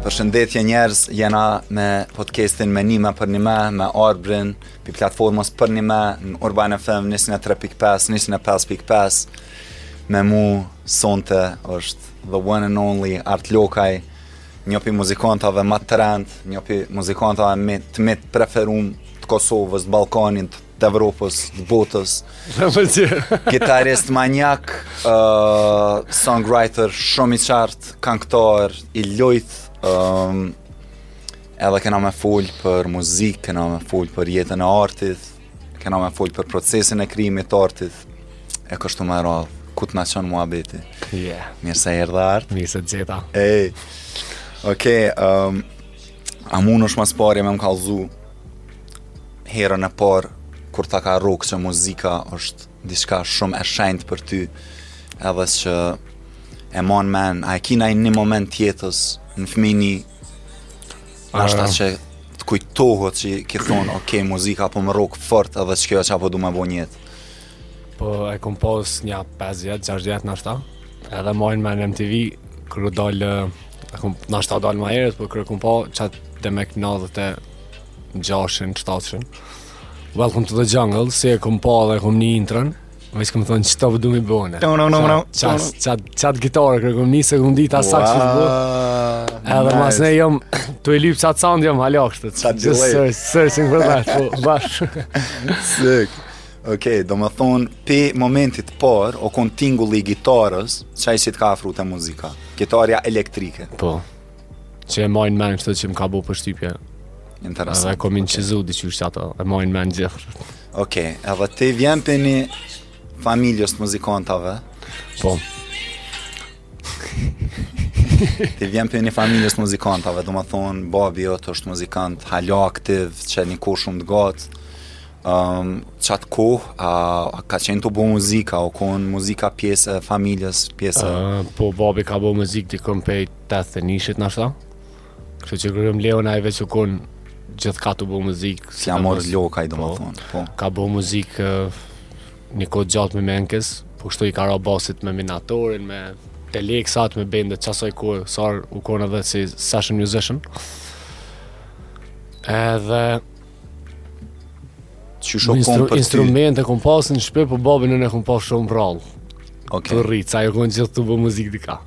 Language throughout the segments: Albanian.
Përshëndetje njerëz, jena me podcastin Menime përnime, me Arbrin, pi platformës Përnime, në Urban FM 103.5, 105.5, me mu sonte është The one and only Art Lokaj, njo pi muzikantave ma të rend, njo pi muzikantave të mi të preferum të Kosovës, të Ballkanit, të Evropës, të botës. Gitarist manjak, uh, songwriter shumë i çartë, kanktar, i lojt, um, edhe kena me fol për muzikë, kena me fol për jetën e artit, Kena me fol për procesin e krimit të artit, e kështu me radhë, ku të na çon muhabeti. Yeah. Mirë se erdhe Art. Mirë se të gjeta. Ej, oke, um, a munesh ma s'pari me më kallzu, herën e parë, kur të ka rrok që muzika është diçka shumë e shenjtë për ty, edhe që e man men, a e ki naj moment të jetës në fmini, Nashta që të kujtohet që ke thonë, ok, muzika po më rrok fort edhe qikjo që po du me bo n'jetë? Po e kom pas nja 5, 6 vjet nashta, edhe maj men MTV, kur u dalë, e kom nashta u dalë ma herët, po kur e kom pa qatë dhe me këna dhe të gjashin, qëtashin. Welcome to the jungle, si e kom pa dhe e kom ni intron, Veç kom thonë qeto du me bo. No no no no. Qat qat qat gitarë kur e kom ni s'kom ditë as ça u bo. Edhe masnej jam tu e lyp qat sound jam hala kështu. Çat di. Sir sir sing për vat. Po bash. Sik. Okej, do më thonë, pe momentit të parë, o kon tingulli i gitarës, qaj që të ka afru te muzika, gitarja elektrike. Po, që e maj men kështu që më ka bo përshtypje. Interesant. Dhe komin okay. që zu, disi qysh që ato, e maj men gjithë. Ok, edhe ti vjen pi një familjes të muzikantave? Po. ti vjen pi një familjes të muzikantave, do më thonë, babi jot është muzikant, hala aktiv, që një kohë shumë të gatë, um, qatë kohë, a, a ka qenë tu bo muzikë, o konë muzika pjesë e familjes, pjesë e... Uh, po, babi ka bo muzikë dikun pej të të nishit, nështë ta? Kështu që kur kom le unë ai veç u konë gjithë kah tu bo muzik Si a morë lokaj do më po. thonë po. Ka bo muzik një kohë të gjatë me Menkis Po kështu i ka ra basit me Minatorin me Telexat me bende qasaj kohës u konë edhe si session musician Edhe Që shokon instru, për ty Instrumente kom pasë në shpi po babin e kom pasë shumë rrallë Ok Tu u rritë, se ai u konë gjithë tu bo muzik dikah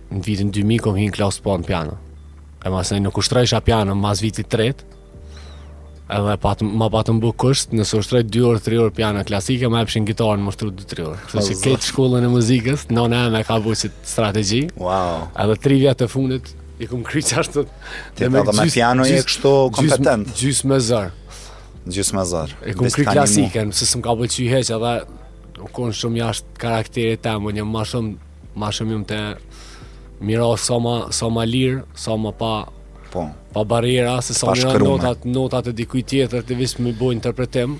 Në vitin 2000 kom hi në klasë të parë në piano. E ma s'e, nuk ushtrojsha piano mas vitit tretë. Edhe pat, ma patëm bo kusht, nëse ushtroj 2 orë, 3 orë piano klasike, ma jepshin gitarën me ushtru 2-3 orë. Kështu që këtë shkollën e muzikës, nëna ma ka bo si strategi. Wow. Edhe 3 vjetët e fundit, i kom kry qashtu. Ti me, me piano je kështu kompetent. Gjys me zor. Gjys me zor. I kom kry klasike, nëse s'më ka bo qejf hiç, edhe u konë shumë jashtë karakterit tem, unë ma shumë Ma shumë jom te, me ra sa ma, sa ma lirë, sa ma pa po. pa barriera, sesa me i ra notat, notat e dikuj tjetër veç me bo interpretim.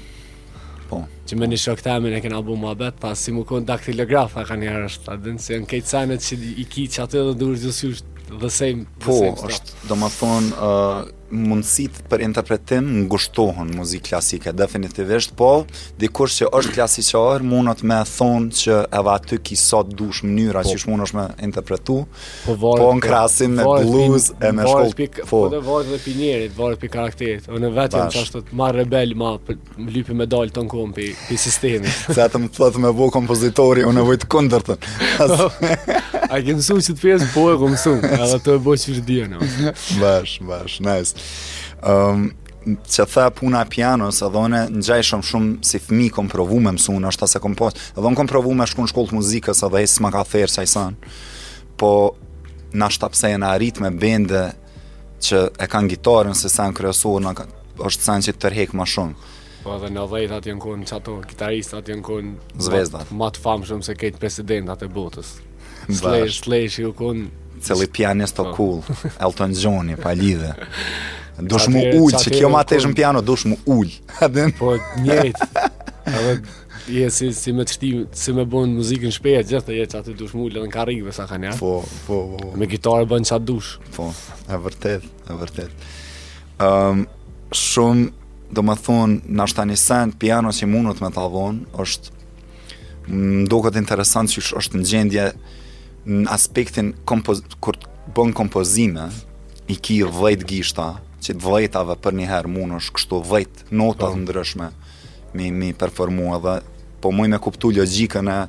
Po. Qe me një shok temin e kena bo muhabet, është si me konë daktilograf nganjëherë është, a din se krejt senet që i ki qaty edhe duhet gjithsesi the same. Po, është, domethonë, uh, Mundësitë për interpretim ngushtohen n'muzikë klasike, definitivisht, po dikush që është klasiqar mundet me thonë që edhe aty ki sa të dush mënyra po. qysh munesh me interpretu, po, po në po. krahasim me blues e me shkollë. Po, po dhe varet edhe prej njerit, varet prej karakterit, unë veten qysh e marr rebel, ma Më lyp me dalë tanë kohën prej, prej sistemit. Se çka me të thotë me bo kompozitori, unë e boj të kundërtën. A ke mësu qët pjesë, po e kom mësu, edhe të e bo që vërdje, no. Bash, bash, nice. Um, që the puna e pianos, edhe unë ngjajshëm shumë si fmi kom provu me mësu nashta s'e kom pas, edhe unë kom provu me shku në shkollë të muzikës edhe hiç s'më ka tërheqë qaj sen, po nashta pse n'rritme bende, që e kanë gitarën si sen kryesor në kangë, është sen që të tërhek ma shumë. Po edhe n'90-at janë konë, qata gitaristat janë konë... Zvezda. Ma të famshëm se krejt presidentat e botës. Slash, slash, u konë... Cili pianist të po. cool, Elton John, pa lidhje. Duhesh m'u ulë, qikjo ma e keqja n'piano, duhesh m'u ulë. Po, njëjtë. Edhe Je si si me të shti, si me bo muzikën shpejt, gjithë jet aty duhesh m'u ulë në karrikë s'ka shanc. Po, po, po, po. Me gitarë bën ça dush. Po, e vërtet, e vërtet. Ëm um, shumë domethonë, nashta një sen, piano që mundet me ta dhonë, është, më duket interesant që është në gjendje në aspektin kompoz, kur bën kompozime, i ki dhjetë gishta, që të dhjetave për njëherë mundesh kështu dhjetë nota të po. ndryshme, Me i, me i performu edhe po muj me kuptu logjikën e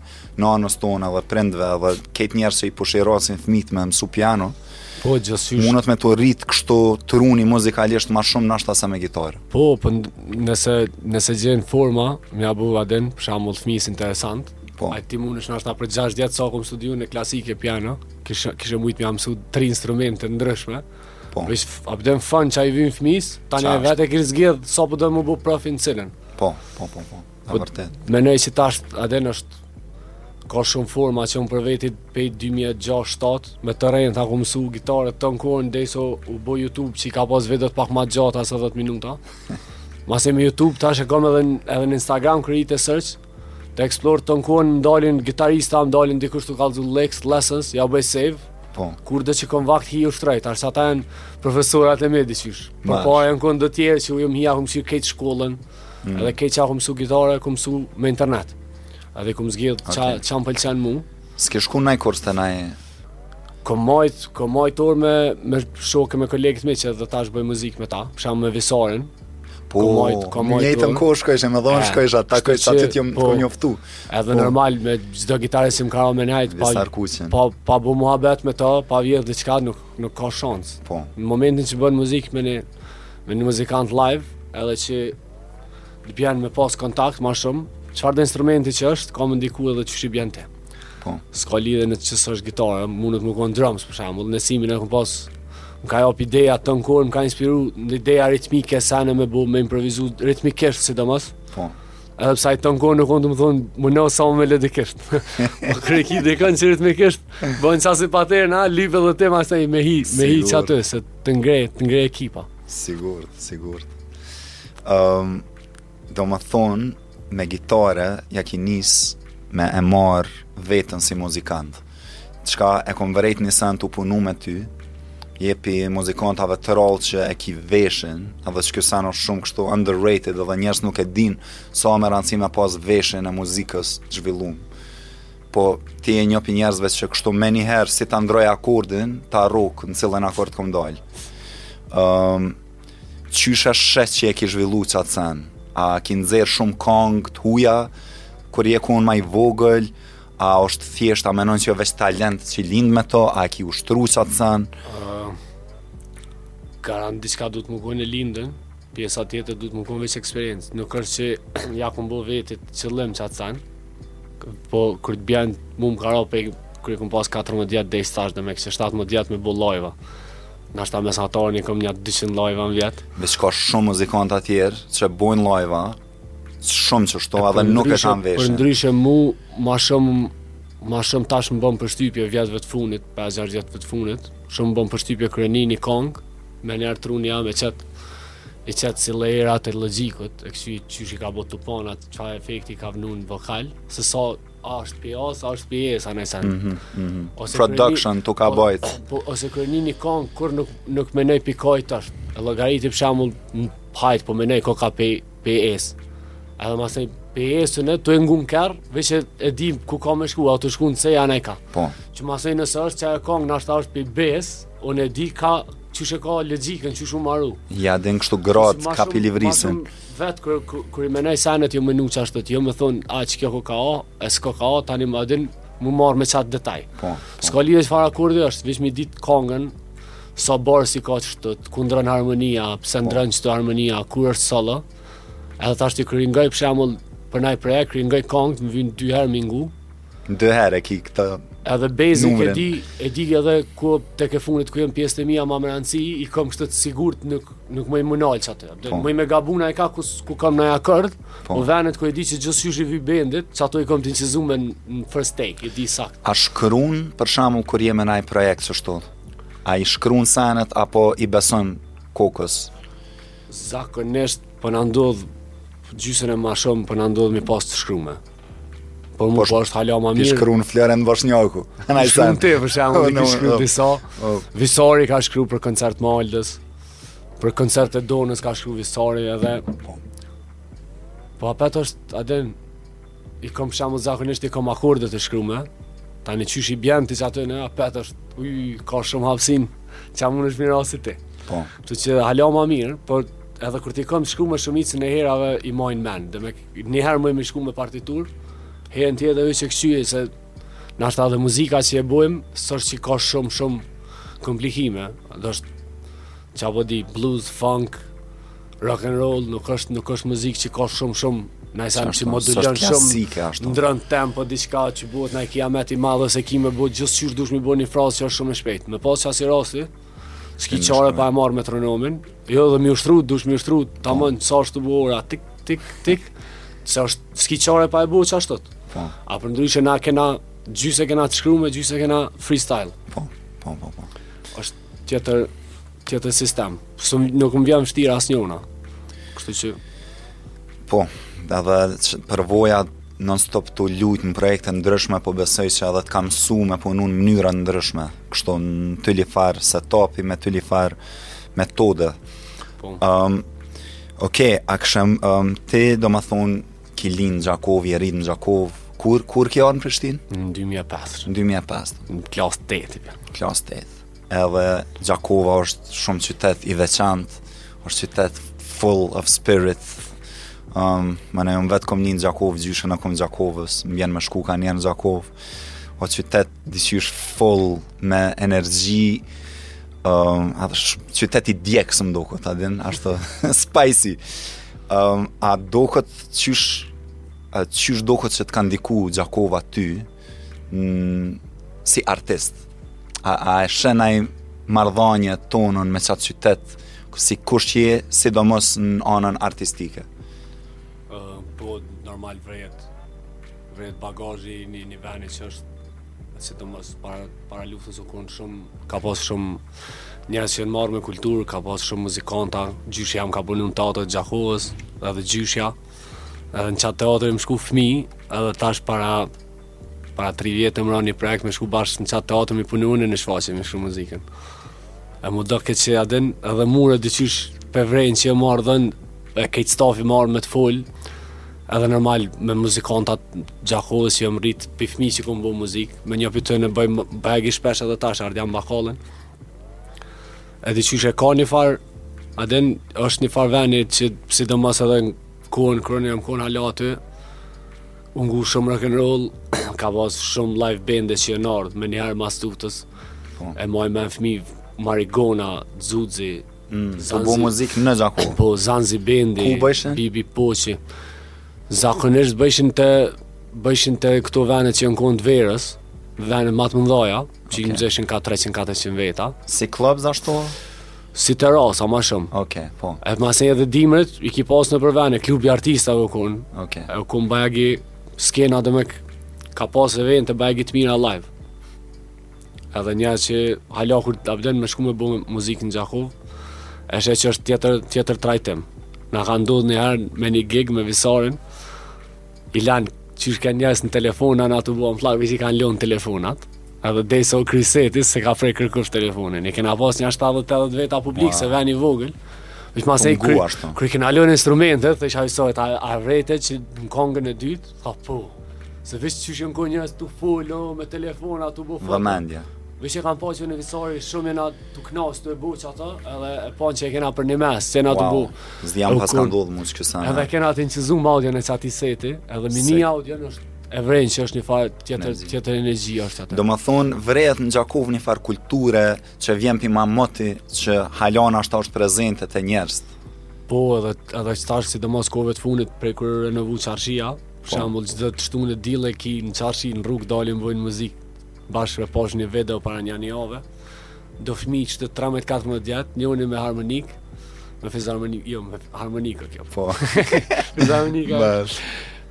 nanës tonë edhe prindve edhe këtyne që i push-irasin fmit me mësu piano po gjithqysh mundet me t'u rrit kështu truni muzikalisht ma shumë nashta se me gitarë po po nëse, nëse gjen formën me ia bo atë për shambull fmisë interesant Po. Ai ti mundesh nashta për 6 vjet sa kom studiu unë klasike piano, kisha kisha mujt me mësu tri instrumente t'ndryshme. Po. Veç a bën fun qaj ven fëmisë, tani Qartë. vetë e ke zgjedh ça po do me bo profin cilën. Po, po, po, po. Në po, vërtet. Mendoj se tash edhe është ka shumë forma që unë për veti prej 2006-2007 me t'rrejtë t'kam mësu gitarën tanë kohën deri sa u bo Youtube që i ka pas videot pak ma gjata se 10 minuta masi me Youtube tash e kam edhe, edhe në Instagram krejt search Te Explore tanë kohën më dalin gitarista, më dalin dikush tu kallxu licks lessons, ja bëj save. Po. Kurdo që kom vakt hi ushtroj, arsye ata janë profesorat e me di qysh. Por po janë kon edhe tjerë që u jëmë hi a këmë shirë krejt shkollën, mm. edhe krejt ça kom msu gitarë, kom msu me internet. Edhe kom zgjedh ça okay. ça më pëlqenë mu. S'ke shku naj kurs te naj... Kom majtë, kom majtë orë me, me shokë me kolegët me që edhe tash bëj muzikë me ta, për shembull me Visarin, Po, ka në njëjtën kohë shkoj, se më dhonë shkoj, sa ta shkoj, sa të t'jom po, njoftu. Edhe po. normal, me gjithë do gitare si m'ka ra me nejtë, pa, pa, pa bo muhabet me ta, pa vetë diçka, nuk, nuk ka shansë. Po. Në momentin që bënë muzikë me një, me një muzikant live, edhe që t'bjen me pas kontakt ma shumë, çfarëdo instrumenti që është, ka me ndiku edhe qysh i bjen ti. Po. S'ka lidhje nëqoftëse është gitarë, munet me konë drums, për shembull, Nesimin e kom pas, më ka jap ideja tanë kohën, më ka inspiru në ideja ritmike, sene me bo, me improvizu ritmikisht, sidomos. Po. Edhe pse ai tanë kohën, nuk ka, do më thonë, menon sa më melodikisht. Po kur ki dikënd që ritmikisht, bojnë do si paterna, lipe dhe tema, se me hi, me hi që atë, se të ngre, të ngre ekipa. Sigurt, sigurt. Um, ehm, Do më thonë me gitare ja ki nis me e marrë vetën si muzikant. Çka e kom vërejt një sen tu punu me ty, je pi muzikantave të rallë që e ki veshin, edhe që kjo sen është shumë kështu underrated edhe njerëzit nuk e din sa me rëndësi me pas veshin e muzikës të zhvillum. Po ti e njo pi njerëzve që kështu me njëherë si të ndroj akordin, ti e rrok në cilën akord kom dalë. Um, Qysh e sheh që e ki zhvillu qat sen? A ki nxjerrë shumë kongë të huja, kur je kon ma i vogël, a është thjesht, a menon që jo veç talent që lind me to, a ki ushtru qat sen? Uh, Garant diçka du të me kon e lindun, pjesa tjetër du të me konë veç eksperiencë. Nuk është që ja kom bo vetit qëllim qat sen, po kur t'bjen mu m'ka ra pi kur kom pas 14 vjetë deri tash domethënë 17 vjetë me bo live-a. Nashta mesataren i kom nja dyqind live-a në vjet. Veç ka shumë muzikantë t'tjerë që bojnë live-a, shumë qeshtu edhe nuk e kanë veshin. Përndryshe mu, ma shumë, ma shumë tash më bën përshtypje vjetëve të funit, 5-6 vjetëve të funit, shumë më bën përshtypje kur e nij një kongë, me njëherë truni jem i qet, i qet si lejera të Logic-ut, e kësi që çka ka bo te panat, ça efekti ka vënu në vokal, se sa A është pjesë, a është pjesë, a në sen. Mm -hmm, mm -hmm. Production, t'u ka majt. Po, ose kur e ni një kongë, kur nuk, nuk menoj për kajt është. E logaritë për shamu në pajt, po menoj ko ka për PS. Edhe ma se PS të në, tu e ngu kur, veç e, e di ku ka me shku, a të shku në se janë e ka. Po. Që ma se nëse është që e kongë, nështë është për PS, unë e di ka, që shë ka logikën, që shumë maru. Ja, dhe në kështu gratë, ka për lëvizën. Vet kur kur i menoj senet jo më nuç ashtu, jo më thon a çka ku ka, e s'ka ka, tani më vyn me u marr me çat detaj. Po. po. S'ka lidhje çfarë akordi është, veç me ditë kongën, sa barë si ka që të ku ndrron harmonia, pëse po. ndrron qetë harmonia, kur është solo, edhe tash kur e ngoj për shemull për naj projekt, kur e ngoj kongën, më vyn dy herë me ngu, Dy herë e ki këtë Edhe basic numrin. e di, e di edhe ku tek e fundit ku janë pjesët e mia ma me rëndësi, i kam kështu të sigurt nuk nuk më i munal çatë. Do po. me gabu e ka ku ku kam naj akord, po, po vendet ku e di që gjithçysh i vi bendit, çato i kam të inçizuar në first take, e di sakt. A shkruan për shembull kur jemi në një projekt çështu? A i shkruan senet apo i beson kokës? Zakonisht po na ndodh gjysën e më shumë po na ndodh mi pas të shkruar. Po më po është hala më mirë. Ti shkruan Florent Voshnjaku. Ana i thënë. Ti për shembull po, ti shkruan disa. Po. Visori ka shkruar për koncert Maldës. Për koncert e Donës ka shkruar Visori edhe. Po. Po apo ato është a den i kam shamull zakonisht i kam akorde të shkruar. Tani çysh i bjen ti aty në apo ato është uj ka shumë hapsin. Ça mund është mirë ose ti. Po. Të që hala më mirë, por edhe kur ti kam shkruar shumicën e herave i maj n'mend, dhe me Një herë më me shku me partitur, herën tjetër edhe që këshyje se në ashtë dhe muzika që e bojmë, së është që ka shumë shumë komplikime, dhe është që apo di blues, funk, rock and roll, nuk është, nuk është muzikë që ka shumë shumë Në masë që modulion shumë ndrron tempo, diçka që duhet Në e kia me ti madhë Dhe s'e ki me lujt Gjithqysh dush me lujt një frazë Që është shumë e shpejt Me pasë qasi rasti S'ki çare pa e marrë metronomin. Jo dhe mi ushtru, dush mi ushtru, ta po. mën, sa është të buhora, tik, tik, tik, se është s'ki çare pa e bo qashtu. Po. A përndryshe na kena, gjysën e kena të shkrume, gjysën e kena freestyle. Po, po, po, po. është tjetër, tjetër sistem. Po nuk më vjen vështirë asnjona. Kështu që... Po, dhe dhe përvoja Non stop tu lujt në projekte ndryshme po besoj që edhe të ka mësu me punu në mënyra ndryshme, kështu në çdolloj farë setupi me çdolloj farë metode. Po. Um, ok, a kthehem, um, ti domethënë ki lind në Gjakovë, i rritë në Gjakovë, kur, kur ki ardh në Prishtinë? Në 2005. Në 2005. Në klasë 8. Klasë 8. Edhe Gjakova është shumë qytet i veçantë, është qytet full of spirit. Um, më ne unë vetë kom një në Gjakovë, gjyshen e kom Gjakovës, më vjen me shku kanjëherë në Gjakovë. O qytet diqysh full me energji, um, atë është qytet i djegës më doket, a din, ashtu spicy. Um, a doket qysh, qysh doket që të ka ndiku Gjakova ty, mm, si artist a, a e sheh naj marrëdhënie tanën me qat qytet si kush që je sidomos në anën artistike uh, po normal vrehet vrehet bagazhi i një, një veni që është sidomos para, para luftës u konë shumë, ka pas shumë njerëz që janë marrë me kulturë, ka pas shumë muzikanta, gjyshja më ka punu në teatër të Gjakovës, edhe gjyshja, Në qat teatër jem shku fmi, edhe tash para, para tri vjete më ra një projekt me shku bashkë në qat teatër me punu në ni shfaqje me shkru muzikën. E mu doket që a din, edhe mu diqysh për vrejnë që e marrëdhënie, e këtë stafi marë me të folë, edhe normal me muzikantat gjakovarë që jam rritë prej fmi që kom bo muzikë, me një prej tyne bojmë boj shpesh edhe tash, Ardian Bakallin. Edhe diqysh e ka një farë, a din, është një farë veni që sidomos edhe në kohën kur unë jam kon hala aty, u ngu shumë rock and roll, ka pas shumë live bende që janë ardhë, menjëherë mas luftës, po. e maj men fmi Marigona, Xuxi, mm, po Zanzi, po muzik në Gjakovë, po Zanzi Bendi, Bibi Poqi, zakonisht bojshin te, bojshin te këto vene që janë kon të verës, vene ma të më Që i nxejshin ka 300-400 veta. Si clubs ashtu? Si terasa, ma shumë. Oke, po. E masanej edhe dimrit, i ki pas nëpër vene, klubi i artistave u kon. Oke. E u kon bajagi skena dhe me ka pas evente bajagi të mira live. Edhe nja që hala kur të bjen me shku me bo muzikë në Gjakovë, e sheh që është tjetër, tjetër trajtim. Na ka ndodhë një herë me një gig me Visarin, I lanë qysh kanë nisë me telefona na tu bo flakë, që i kanë lënë telefonat. Edhe derisa u kry seti s'e ka prek kërkush telefonin. E kena pas nja 70-80 veta publik, se veni i vogël. Veç po masi e kry, po. kry kena lënë instrumentet, dhe i thashë Visarit, a, a e vrejte që në kongën e dytë, tha po. Se veç që ishin kon nisë tu folë, me telefona, tu bo foto. Vëmendja. Veç e kanë pa që unë e Visari shumë jena, Tu knaq tu bo qato, edhe e panë që e kena përnjëmend, që jena tu bo. Wow, s'di a m'pas ka ndodhë mu qeso seni. Edhe kena të inçizu më audio në qatij seti, edhe me ni audion është e vren që është një farë tjetër, energi. tjetër energi është atë. Domethënë, vrehet në Gjakovë një farë kulture që vjen prej ma moti që hala është prezente te njerëzit. Po, edhe, edhe qetash sidomos kohëve të funit prej kur u renovu çarshia, për po. shembull çdo të shtunë e dille ki në çarshi në rrugë dalin bojnë muzikë Bashkë me pashë një video para një jave, do fëmijë qështu 13-14 vjet, njëni me harmonik, me fizarmonik, jo, me harmonikë kjo. Po. fizarmonika. Bash.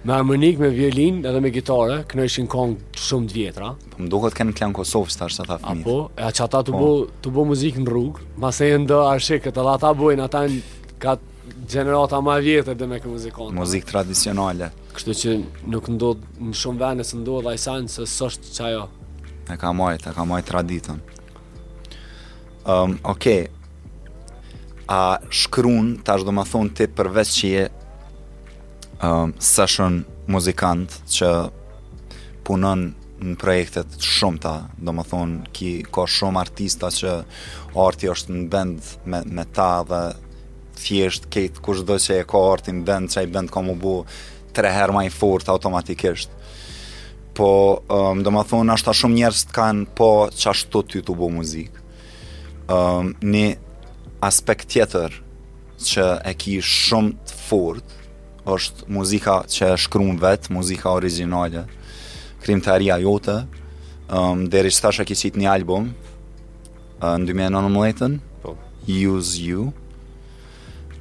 Me harmonik, me violin edhe me gitare, këndojshin kongë shumë të vjetra. Po më duket kanë kanë n'Kosovë tash ata fëmijë. Apo, e aq ata tu po. bo tu bo muzikë në rrugë, masë e ndo arshë këtë, ata bëjnë ata në kat Gjenerata ma e vjetër dhe me këtë muzikë. Muzikë tradicionale. Kështu që nuk ndodh në shumë vende se ndodh ai sen se s'është çajo. E ka majt, e ka majt traditën. Ehm, um, okay. A shkruan tash domethonë ti përveç që je ehm um, session muzikant që punon në projektet e shumta, domethonë, ki ka shumë artista që Arti është në bend me, me ta dhe thjesht kejt kushdo që e ka Artin n'bend qai bend ka mu bu tre herë ma i fort automatikisht po um, domethonë asht ta shumë njerëz të kanë pa qashtu ty tu bo muzikë um, një aspekt tjetër që e ki shumë të fort është muzika që e shkrun vetë muzika origjinale krimtaria jote um, deri qetash e ki qitë një album Në 2019-ën, po. Use You,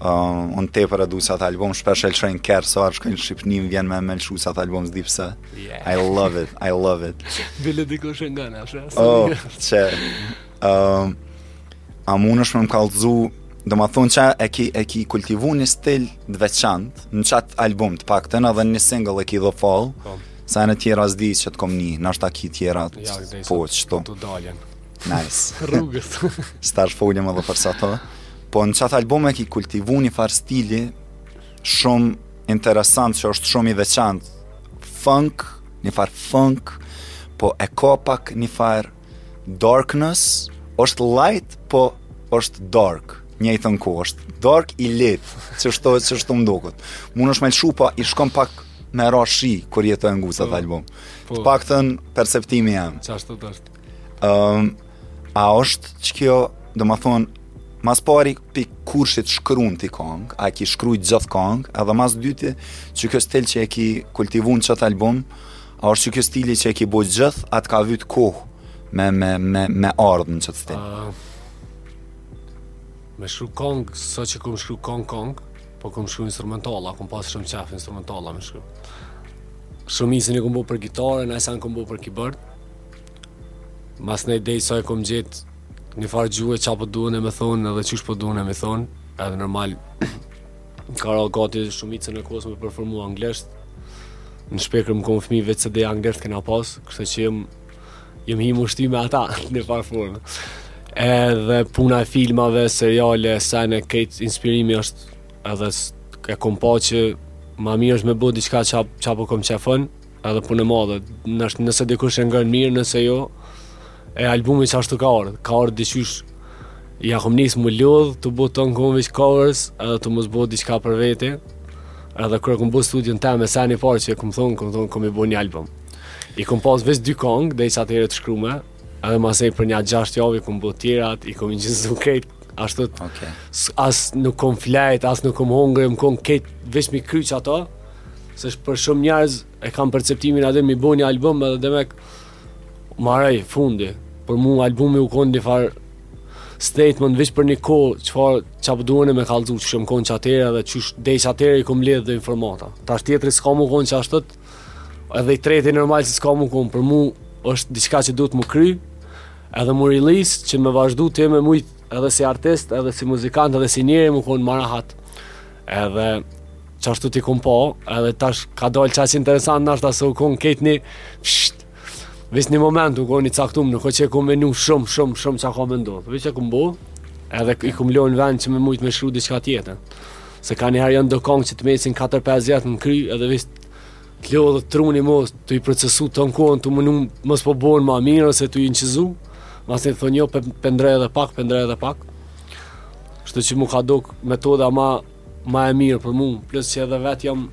Um, unë tepër e du qat album, shpesh e lëshoj n'kerr, sa herë shkoj n'Shqipni, më vjen me me lëshu qat album, s'di pse. Yeah. I love it, I love it. Bile dikush nga na, shë? Oh, që... Um, a mundesh me më kallëzu, domethonë që e ki, e ki kultivu një stil të veçantë, në qatë album të paktën edhe një single e ki edhe Fall, po. sene tjera s'di që t'i kom ni, nashta ki tjera të po, që të. Nice. Rrugës. Tash folim edhe për qat. Po në qatë album e ki kultivu një farë stili shumë interesant që është shumë i veçantë. Funk, një farë funk, po e ka pak një farë darkness, është light, po është dark n'njëjtën kohë është dark i lehtë qështu qështu më doket mundesh me lëshu po i shkon pak me ra shi kur je tu e ngu qat po, album po. të paktën perceptimi jem qashtu është Um, a është qekjo, domethonë, ma s'pari pi kurit shkrun ti kong, a ki shkru gjith kong, edhe ma s'dyti qekjo stil që e ki kultivu n'qetë album, a është qekjo stili që e ki bo gjith, a të ka vytë kohë me, me, me, me ardhë në qetë stil? Uh, me shkru kong, s'o që kom shkru kong kong, po kom shkru instrumentala, kom pas shumë qef instrumentala me shkru. Shumicën e kom bo për gitare, një sen kom bo për keyboard, Masnej dej sa e kom gjet një farë gjuhë qa po du une me thonë edhe qysh po du une me thonë edhe normal ka ra gati shumicën e kohës me performu anglisht në shpi kur jem kon fmi veç CD anglisht kena pas kështu që jem jem hi mushti me ata në farë formë edhe puna e filmave, seriale, sene, kejt inspirimi është edhe e kom pa që ma mirë është me bo diqka qa, qa po kom qef un Edhe punë e madhe, nëse dikush e ngon mirë, nëse jo, e albumi qashtu ka ardhë, ka ardhë diqysh, ja kom nisë m'u lodhë, tu bo tanë kohën veç covers, edhe tu mos bo diqka për vete, edhe kur e kom bo studion teme seni i parë që e kom thonë, kom thonë, kom me bo një album. I kom pasë veç dy kongë, dhe disa të të shkrume, edhe masnej për një gjashtë javë, i kom bo tjerat, i kom inçizu kejt, ashtu të, okay. as nuk kom flejt, as nuk kom hongër, jom kon kejt veç m'i kry qato, Se është për shumë njerëz e kanë perceptimin atë me bo ni album edhe demek marraj fundi. Për mua albumi u kon nifar statement veç për një kohë, çfarë çfarë du une me kallxu, qysh jom kon qatëherë dhe qysh dej qatëherë i kum mledh do informata. Tash tjetri s'ka me kon qashtu. Edhe i treti normal se s'ka me kon për mua është diçka që duhet me kry edhe me release që me vazhdu tutje me mujt edhe si artist edhe si muzikant edhe si njeri me konë ma rahat edhe Qashtu ti kom po, edhe tash ka dalë qaq interesant nashta se u konë kejt një shtë. Veç një moment u konë i caktum, nuk o që e kom menu shumë, shumë, shumë qa ka me ndodhë. Veç e kom bo, edhe i kom lon vend që me mujtë me shkru diçka tjetër. Se kanjëherë janë do kongë që të mesin 4-5 vjet në kry, edhe veç të lodhet truni mos tu i procesu tanë kohën, tu menu mos po bojnë ma mirë, ose tu i inqizu. Masnej thon jo, pe ndreqi edhe pak, pe ndreqi edhe pak. Shtu që mu ka dok metoda ma Ma e mirë për mu, plus që edhe vetë jam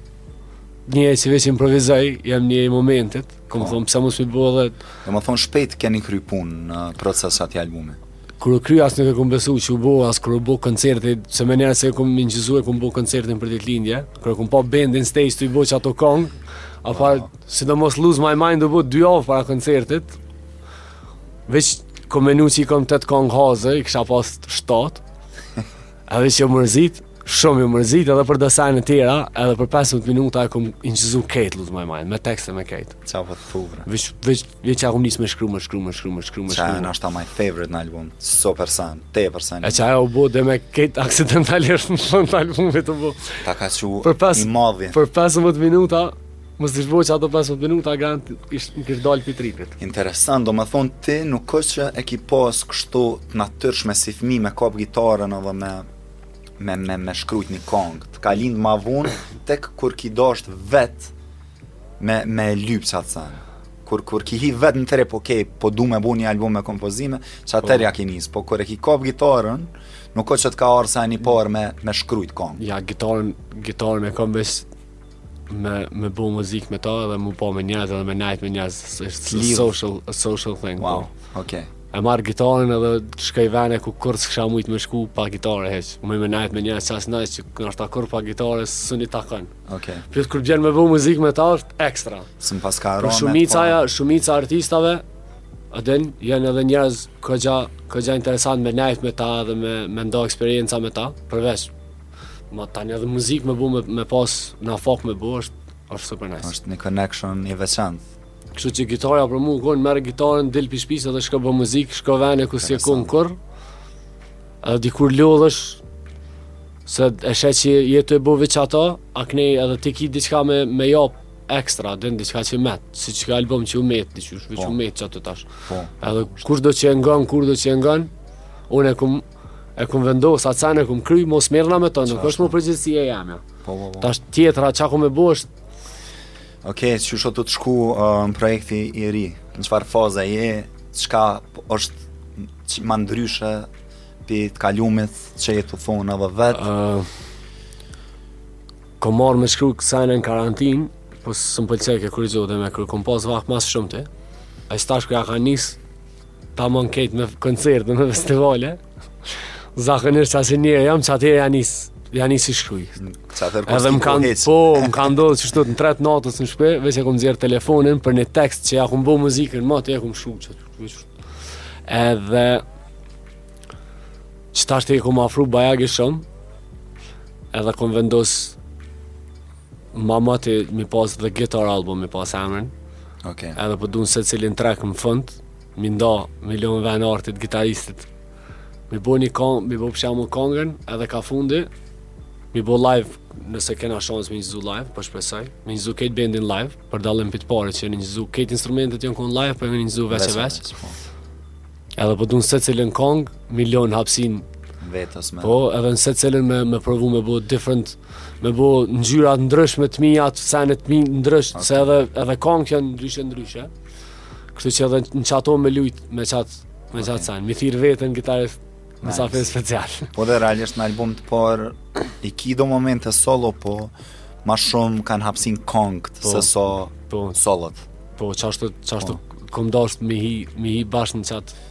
njeri që veç improvizoj, jam njeri i momentit, kom po. thonë pse mos me bo dhe... Domethonë shpejt keni kry punë në proces ati albumi? Kur u kry as nuk e kom besu që u bo, as kur u bo koncerti, se menjëherë sa e kom inçizu, e kom bo koncertin për ditëlindje, kur e kom pa bendin n'stage tu i bo qato kong, a pa, po. sidomos lose my mind u bo dy javë para koncertit, veç kom menu që i kom tetë kong hazër, i kisha pas shtatë, Edhe jom mërzit, shumë jom mërzit edhe për do sene tjera, edhe për 15 minuta e kom inqizu kejt lose my mind, me tekste me kejt. Qa bre po thu bre? Veq, veq, veq ja kom nis me shkru, me shkru, me shkru, me shkru, me shkru. Qajo është tash my favorite në album, so personal, too personal. E qajo o bo demek kejt aksidentalisht në albumit tu bo. Ta ka që i madhin. Për 15 minuta, mos me i shku që ato 15 minuta garant ish më kish dal pi tripit. Interesant, do më thonë ti nuk është që e ki pas kështu të natyrshme si fëmi me kap gitarën edhe me me me me shkrujt një kongë. Të ka lind ma vonë tek kur ki dasht vet me me lyp ça të thash. Kur kur ki hi vet në trip, ok, po du me bu një album me kompozime, ça po. atëherë ja ki nis, po kur e ki kap gitarën, nuk është që të ka ardhur si e parë me me shkrujt kongë. Ja gitarën, gitarën e kam vesh me me bo muzik me ta edhe mu pa me njerëz edhe me nejt me njerëz social a social thing po. wow po. okay e marr gitarën edhe shkoj vene ku kurrë s'kisha mujt me shku pa gitarë hiç me nejt me njerëz sa nice që kurrë, ta kurrë pa gitarë s'un i takon okay plus kur vjen me bo muzik me ta është ekstra s'm pas ka rënë shumica po. ja shumica artistave, a din, janë edhe njerëz koxha koxha interesant me nejt me ta dhe me me nda eksperienca me ta përveç Ma tani edhe muzikë me bu me, me pas nafak me bu është, është super nice. Është një connection i veçantë. Kështu që gitarja për mu u kon merre gitarën, dil pi shtëpisë edhe shko bë muzikë, shko vene ku s'je kon kurrë. Edhe dikur lodhesh se e sheh që je tu bo veç ato, a kenë edhe ti ki diçka me me jap ekstra, a din diçka që met, si çka album që u met, diçka që u po. met qato tash. Po. Edhe kushdo që e ngon, kurdo që e ngon, unë kum e kum vendos, atë sen e kum kry, nuk merrna me të, nuk është më përgjegjësi e jemja. Po, po, po. Tash tjetra, çka kum me bo është... Ok, qeshtu tu shku uh, te projekti i ri, në çfarë faze je, çka është që ma ndryshe pi të kalumit që je tu thonë edhe vetë? Uh, kom marrë me shkru kësi sene në karantin, po s'më pëlqej ke kërgjot dhe me kërë, kom pas vakt ma shumë të, a i stashku ja ka nisë, Taman krejt me koncerte edhe me festivale. Zakonisht asë një e jam që atje ja nisi. Ja nisi i shkruj. Edhe më kanë, po, më kanë do qeshtu në tre të natës në shpi, veç e kom nxjerrë telefonin për një tekst që ja kom bo muzikën, ma të e kom shumë që të Edhe, qetash i kom afru bajagi shumë, edhe kom vendosë Ma moti mi pas the guitar album mi pas emrin. Okej. Okay. Edhe po du në secilin track në fund, mi nda, mi lonë vend artit gitaristit. Mi bëj një kong, mi bëj p.shembull kongën, edhe ka fundi, mi bo live nëse kena shans me njizu live, po shpresoj. Me njizu kejt bendin live, për dallim pit parë që e kom njizu kejt instrumentet janë kon live, po i kom njizu veç e veç. Po. Edhe po du në secilën kong, mi lon hapsinë vetes me. Po, edhe në secilën me me provu me bë different, me bë ngjyra të ndryshme të mia, sene të ndryshme, okay. se edhe edhe kongët janë ndryshe ndryshe. Kështu që edhe në qato me lut me qat me qat okay. sen. Mi thirr veten gitarist Mysafir special. Po edhe realisht në album të parë i ki do momente solo, po ma shumë kanë hapsinë kongët po, se sa po, solot. Po, qashtu, qashtu, po. kom dasht me hi, me hi bashkë në qatë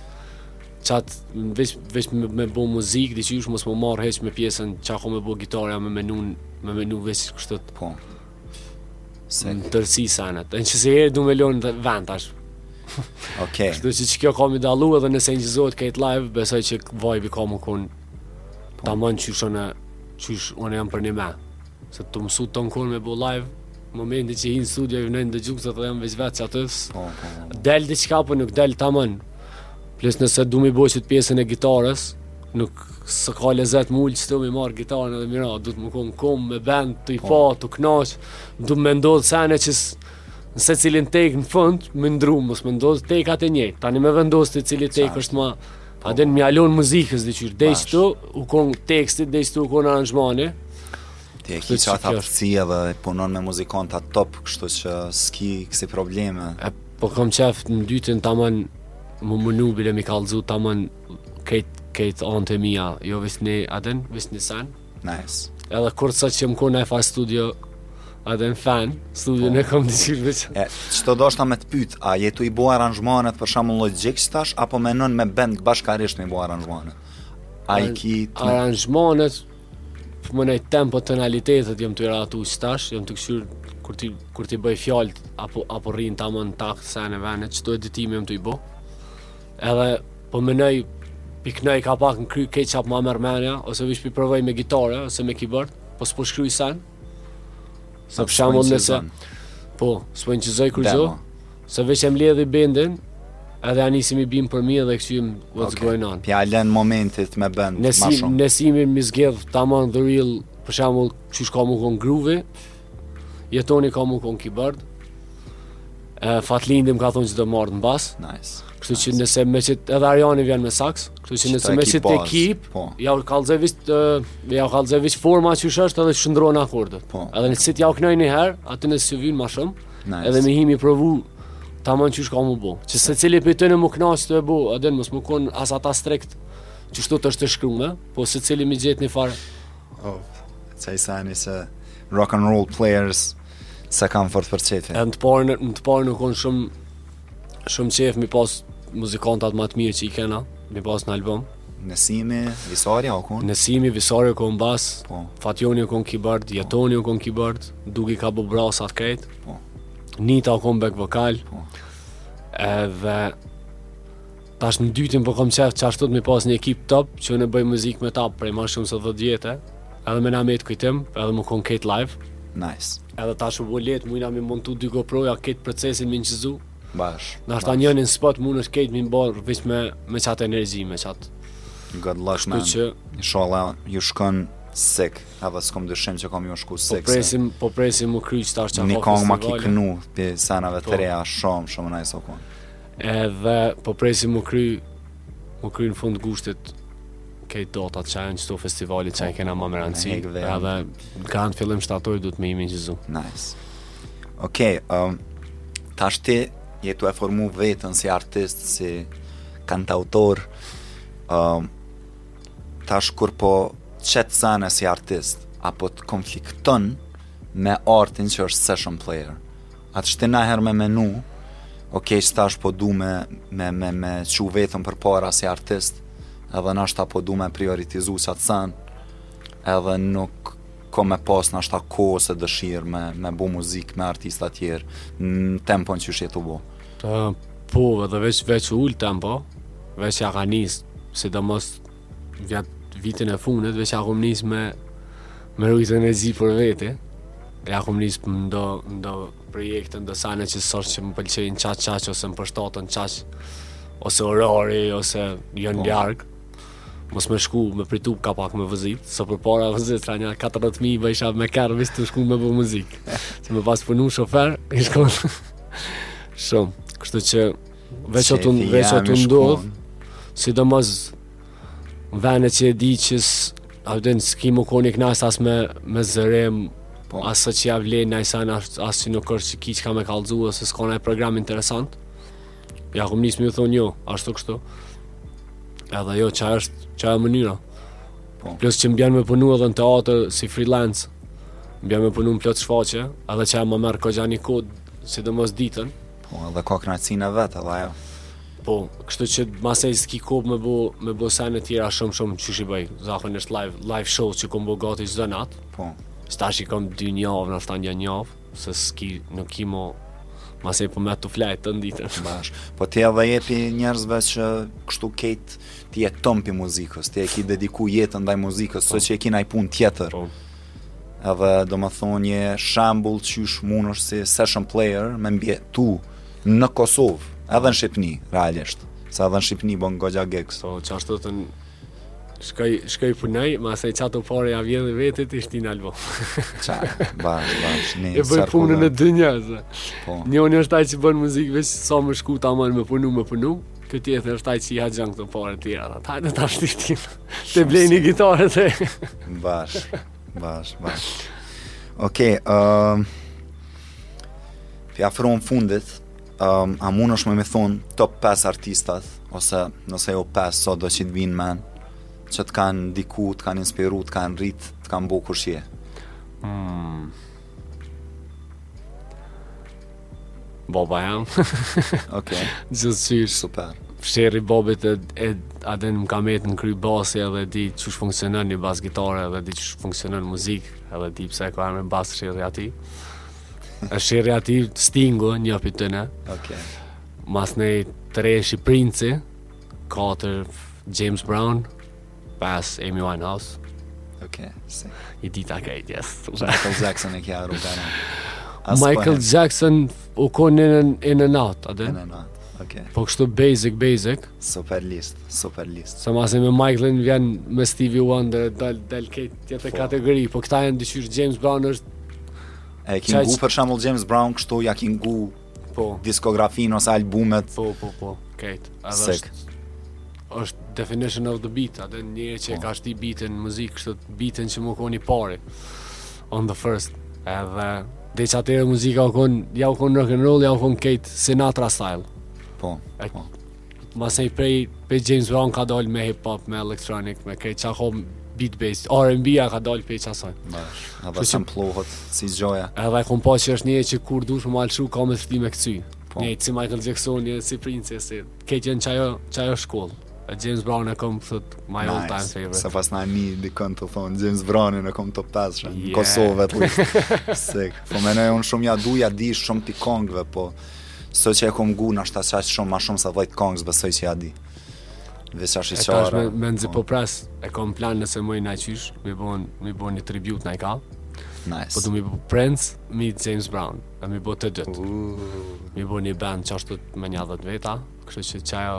qat veç veç me, me bo muzikë, diqysh mos m'u marr hiç me pjesën çka ka me bë gitarja me menun, me menu veç kështu. Po. Si në tërësi senet. E qësaj here du me lonë edhe vend tash. Ok. Kështu që kjo ka me dallu edhe nëse inçizohet krejt live, besoj që vibe ka me kon po. taman qysh unë qysh unë jam përnime. Se t'msut tu kon me bo live, momenti që hin n'studio i vnon dëgjuset, si të jam veç vetë qaty. Po, po, po. Del diçka po nuk del taman. Plus nëse du me bo qit pjesën e gitarës, nuk po ka lezet m'u ulë qitu me marr gitarën edhe me i ra, du tu kon kon me bend, tu i po. pa, tu u knaqë, du me ndodhë sene që në secilin take në fund, me ndrru, mos me ndodhë take-at e njëjtë, tani me vendosë te cili take është ma, po, a den po. me ia lonë muzikës, jo kqyr, jo qëtu u konë teksti, jo qëtu u konë aranjmani, Ti e ki qatë hapsinë edhe punon me muzikonta top, kështu që s'ki kësi probleme. Po kam qef n'dytën taman me menu bile mi kallzu taman krejt krejt anët e mia, jo veç a din, veç ni sen. Nice. Edhe kur sot që jem kon në fan studio, a din fan, studio po. u kom tu kqyrë veç. E, qito deshta me të pyt, a je tu i bo aranjmanet për shembull logjikë që tash, apo menon me bend bashkarisht me bo aranjmanet? A i ki... Aranjmanet, Menoj tempo tonalitetet jam tu i rahatu tash, jam tu kqyr kur t'i kur t'i boj fjalët a po a po rrin tamam takt senet në vend, edhe do editime jam tu i bo. Edhe po menoj pi knoj ka pak në kry qysh po ma merr menja, ose veç pi provoj me gitare ose me keyboard, po s'po shkruj sen, Se për shembull nëse po, s'po inçizoj kurgjo, se veç e mbledhi bendin, edhe ia nisim i bim përmi edhe kqyrim what's okay. going on. P'ja len momentit me bend ma shumë. Nesimi mi zgjedh taman drill, për shembull, qysh ka mu kon gruvi, Jetoni ka mu kon kibard, E, Fatlindi më ka thonë që do me ra në bas. Nice. Kështu nice. që nëse më edhe Arjani vjen me saks, kështu që nëse me qit ekip, po. jau kallzoj veç, jau kallzoj veç forma qysh është edhe qysh ndrrojnë akordet. Po. Edhe nëse jau knoj një herë, aty nëse ju vyn ma shumë, nice. edhe me hi me provu, taman qysh ka mu bo. Që secili partin me u kënaq tu e bo, edhe mos me konë as ata strikt, qishtu është e shkrume, po secili me gjetë një farë. Oh, që i seni se rock and roll players, Se kam fort për qefi. Në të parë në të parë u kon shumë shumë qef mi pas muzikantat më të mirë që i kena, me i pas në album. Nesimi, Visari, o kun? Nesimi, Visari, u kon bas, po. Fatjoni, u kon kibard, po. Jetoni, u kon kibard, Dugi ka bo brasat krejt, po. Nita, u kon back vokal, po. edhe Tash në dytin po kom qef qashtu të mi pas një ekip top që unë e bëj muzik me ta prej ma shumë se 10 vjet edhe me na met kujtim edhe me kon kejt live Nice. Edhe tash u bo leht, mujna mi montu dy GoPro-ja kejt procesin me inçizu. Bash. Nashta njënin spot, mund nashta kejt mi mbaru veç me, me qatë energji, me qatë. Good luck, man. Që... Ishalla, ju shkon sick, edhe s'kom dyshim që ka me ju shku po sick. Po presim, se... po presim mu kry tash që ka festivale. Një kong ma ki kënu, prej seneve të reja, shumë, shumë nice o konë. Edhe po presim mu kry, mu kry në fund gushtit kejt datat që janë qëto festivalit që e kena ma me rëndësi. Edhe kah fillim shtatori du me hi mi inçizu. Nice. Okej, okay, um, tash ti je tu e formu vetën si artist, si kantautor, um, tash kur po qet sene si artist, a po të konflikton me artin që është session player. A të shtin najher me menu, ok tash po du me me me me çu veten përpara si artist, edhe nashta po du me prioritizu qat sen, edhe nuk kom me pas nashta kohë ose dëshirë me me bo muzikë me artista të tjerë në tempon qysh je tu bo. Po, edhe veç veç u ul tempo, veç ja ka nis, sidomos Vjet vitin e fundit, veç ja kom nis me me rujt energji për vete. Ja kom nis për ndo, ndo projekte, ndo sene që s'o që më pëlqejnë qaq qaq, ose më përshtaten qaq, ose orari, ose janë po. larg. Mos me shku me pritu ka pak me vozit, se përpara vozitsha një 14.000 bojsha me kerr, veç tu shku me bo muzik. Se me pas punu shofer, isha kon shumë. Kështu që Veç o tu veç o tu ndodh, sidomos vene që e di që a e din s'ki me kon i knaq as me, me zërim, po. as që ja vlen, as, as, as që nuk është që ki çka me kallzu, ose s'ka naj program interesant. Ja kom nis mi u thonë jo, ashtu kështu. Edhe jo, që është, qajo mënyra. Po. Plus që më bjen me punu edhe në teatër si freelance, më bjen me punu në plot shfaqje, edhe qajo më merr goxha një kohë, sidomos ditën, Po edhe ka kënaqësinë e vet edhe ajo. Po, kështu që masej s'ki kohë me bo, me bo sene tjera shumë shumë që shi bëj, zakonisht live, live show që kom bo gati çdo natë. Po. Tash i kom dy n'javë, nashta një n'javë, se s'ki, nuk ki mo, masej po me të flejt tanë ditën. Bash, po ti edhe je pi njerëzve që kështu kejt ti jeton pi muzikës, ti e ki dediku jetën ndaj muzikës, po. s'o që e ki naj pun tjetër. Po. Edhe domethënë një shambull qysh munesh ti si session player me mbijetu në Kosovë, edhe në Shqipni, realisht. Se edhe në Shqipni bon goxha gigs. Po, që ashtu të në... Shkoj, shkoj punoj, masi qato pare ja vjen vetit, i shti n' një album. Qajo, bash, bash, një E bëj punën në dynja, zë. Po. Një unë është ai që bënë muzikë, veç sa me shku tamam me punu, me punu. Ky tjetri është ai që i harxhon këto pare tjera, ta hajtë të ashtë Ta blej një kitarë të... Bash, bash, bash. Oke, okay, um, e fundit, um, a munesh me m'i thonë top 5 artistat, ose nëse jo 5, sado që të vinë n'men, që të kanë ndiku, të kanë inspiru, të kanë rritë, të kanë bo kush je? Hmm. Bob Marley. Okej. Okay. Super. Shkaku i Bobit e, e atë më ka metë në kry basi edhe e di qysh funksionon një bas kitarë edhe e di qysh funksionon muzika edhe e di pse e ka me bas shkaku i tij e shkaku i tij Stingu një prej tyne okay. masanej tre është Princi katër James Brown Pesë Amy Winehouse. Ok, si. I dita ta krejt, yes. Michael Jackson e kja rruga në. Michael po Jackson u konë në, në, në nëntë, a dhetë? Në nëntë. Okay. Po kështu basic basic. Super list, super list. Se masi me Michaelin vjen me Stevie Wonder dal dal te kjo tjetër po. kategori, po këta janë dyqysh James Brown është E kingu për shembull James Brown kështu jo kingu Po. Diskografinë ose albumet. Po, po, po. Krejt, edhe Sakt. është është definition of the beat, është njeri që po. e ka shti beatin në muzikë, kështu beatin që me konë i pari. On the first. Edhe deri qatëherë muzika u kon, ja u kon rock and roll, ja u kon krejt Sinatra style. Po. E, po. Masnej prej, prej James Brown ka dalë me hip-hop, me elektronik, me krejt çka o beat-based. R&B-ja ka dalë prej qasaj. Bash, edhe Kështu që- samplohet si gjithmonë. Edhe e kom pa që është njeri që kur dush me ma lëshu, ka me t'shti me këcy. Po. Njëjtë si Michael Jackson, njëjtë si Prince, se krejt janë qajo, qajo shkollë. E James Brown e kom si my all time Nice. favorite. S'e pasna ni dikën të thonë James Brownin e kom top 5-she, në Yeah. Kosovë at least. Sakt. Po menoj se shumë ja du, ja di shumicën e kongve, po Jo që e kom ngu bash qaq shumë ma shumë se dhjetë kongë s' besoj që ja di Veç është i qartë E tash me nëzi po. po pres e kom plan nëse muj najqysh Me bo, me bo një tribut najkah Nice Po du me bo Prince me James Brown E mi bo të dytë Me bo një band qashtu me nja dhetë veta Kështu që qajo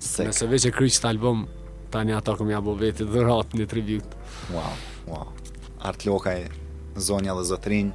Sakt Nëse veç e kry qat album Tani ato kom me ia bo vetit dhuratë një tribut Wow, wow Art Lokaj Zonja dhe Zotërinj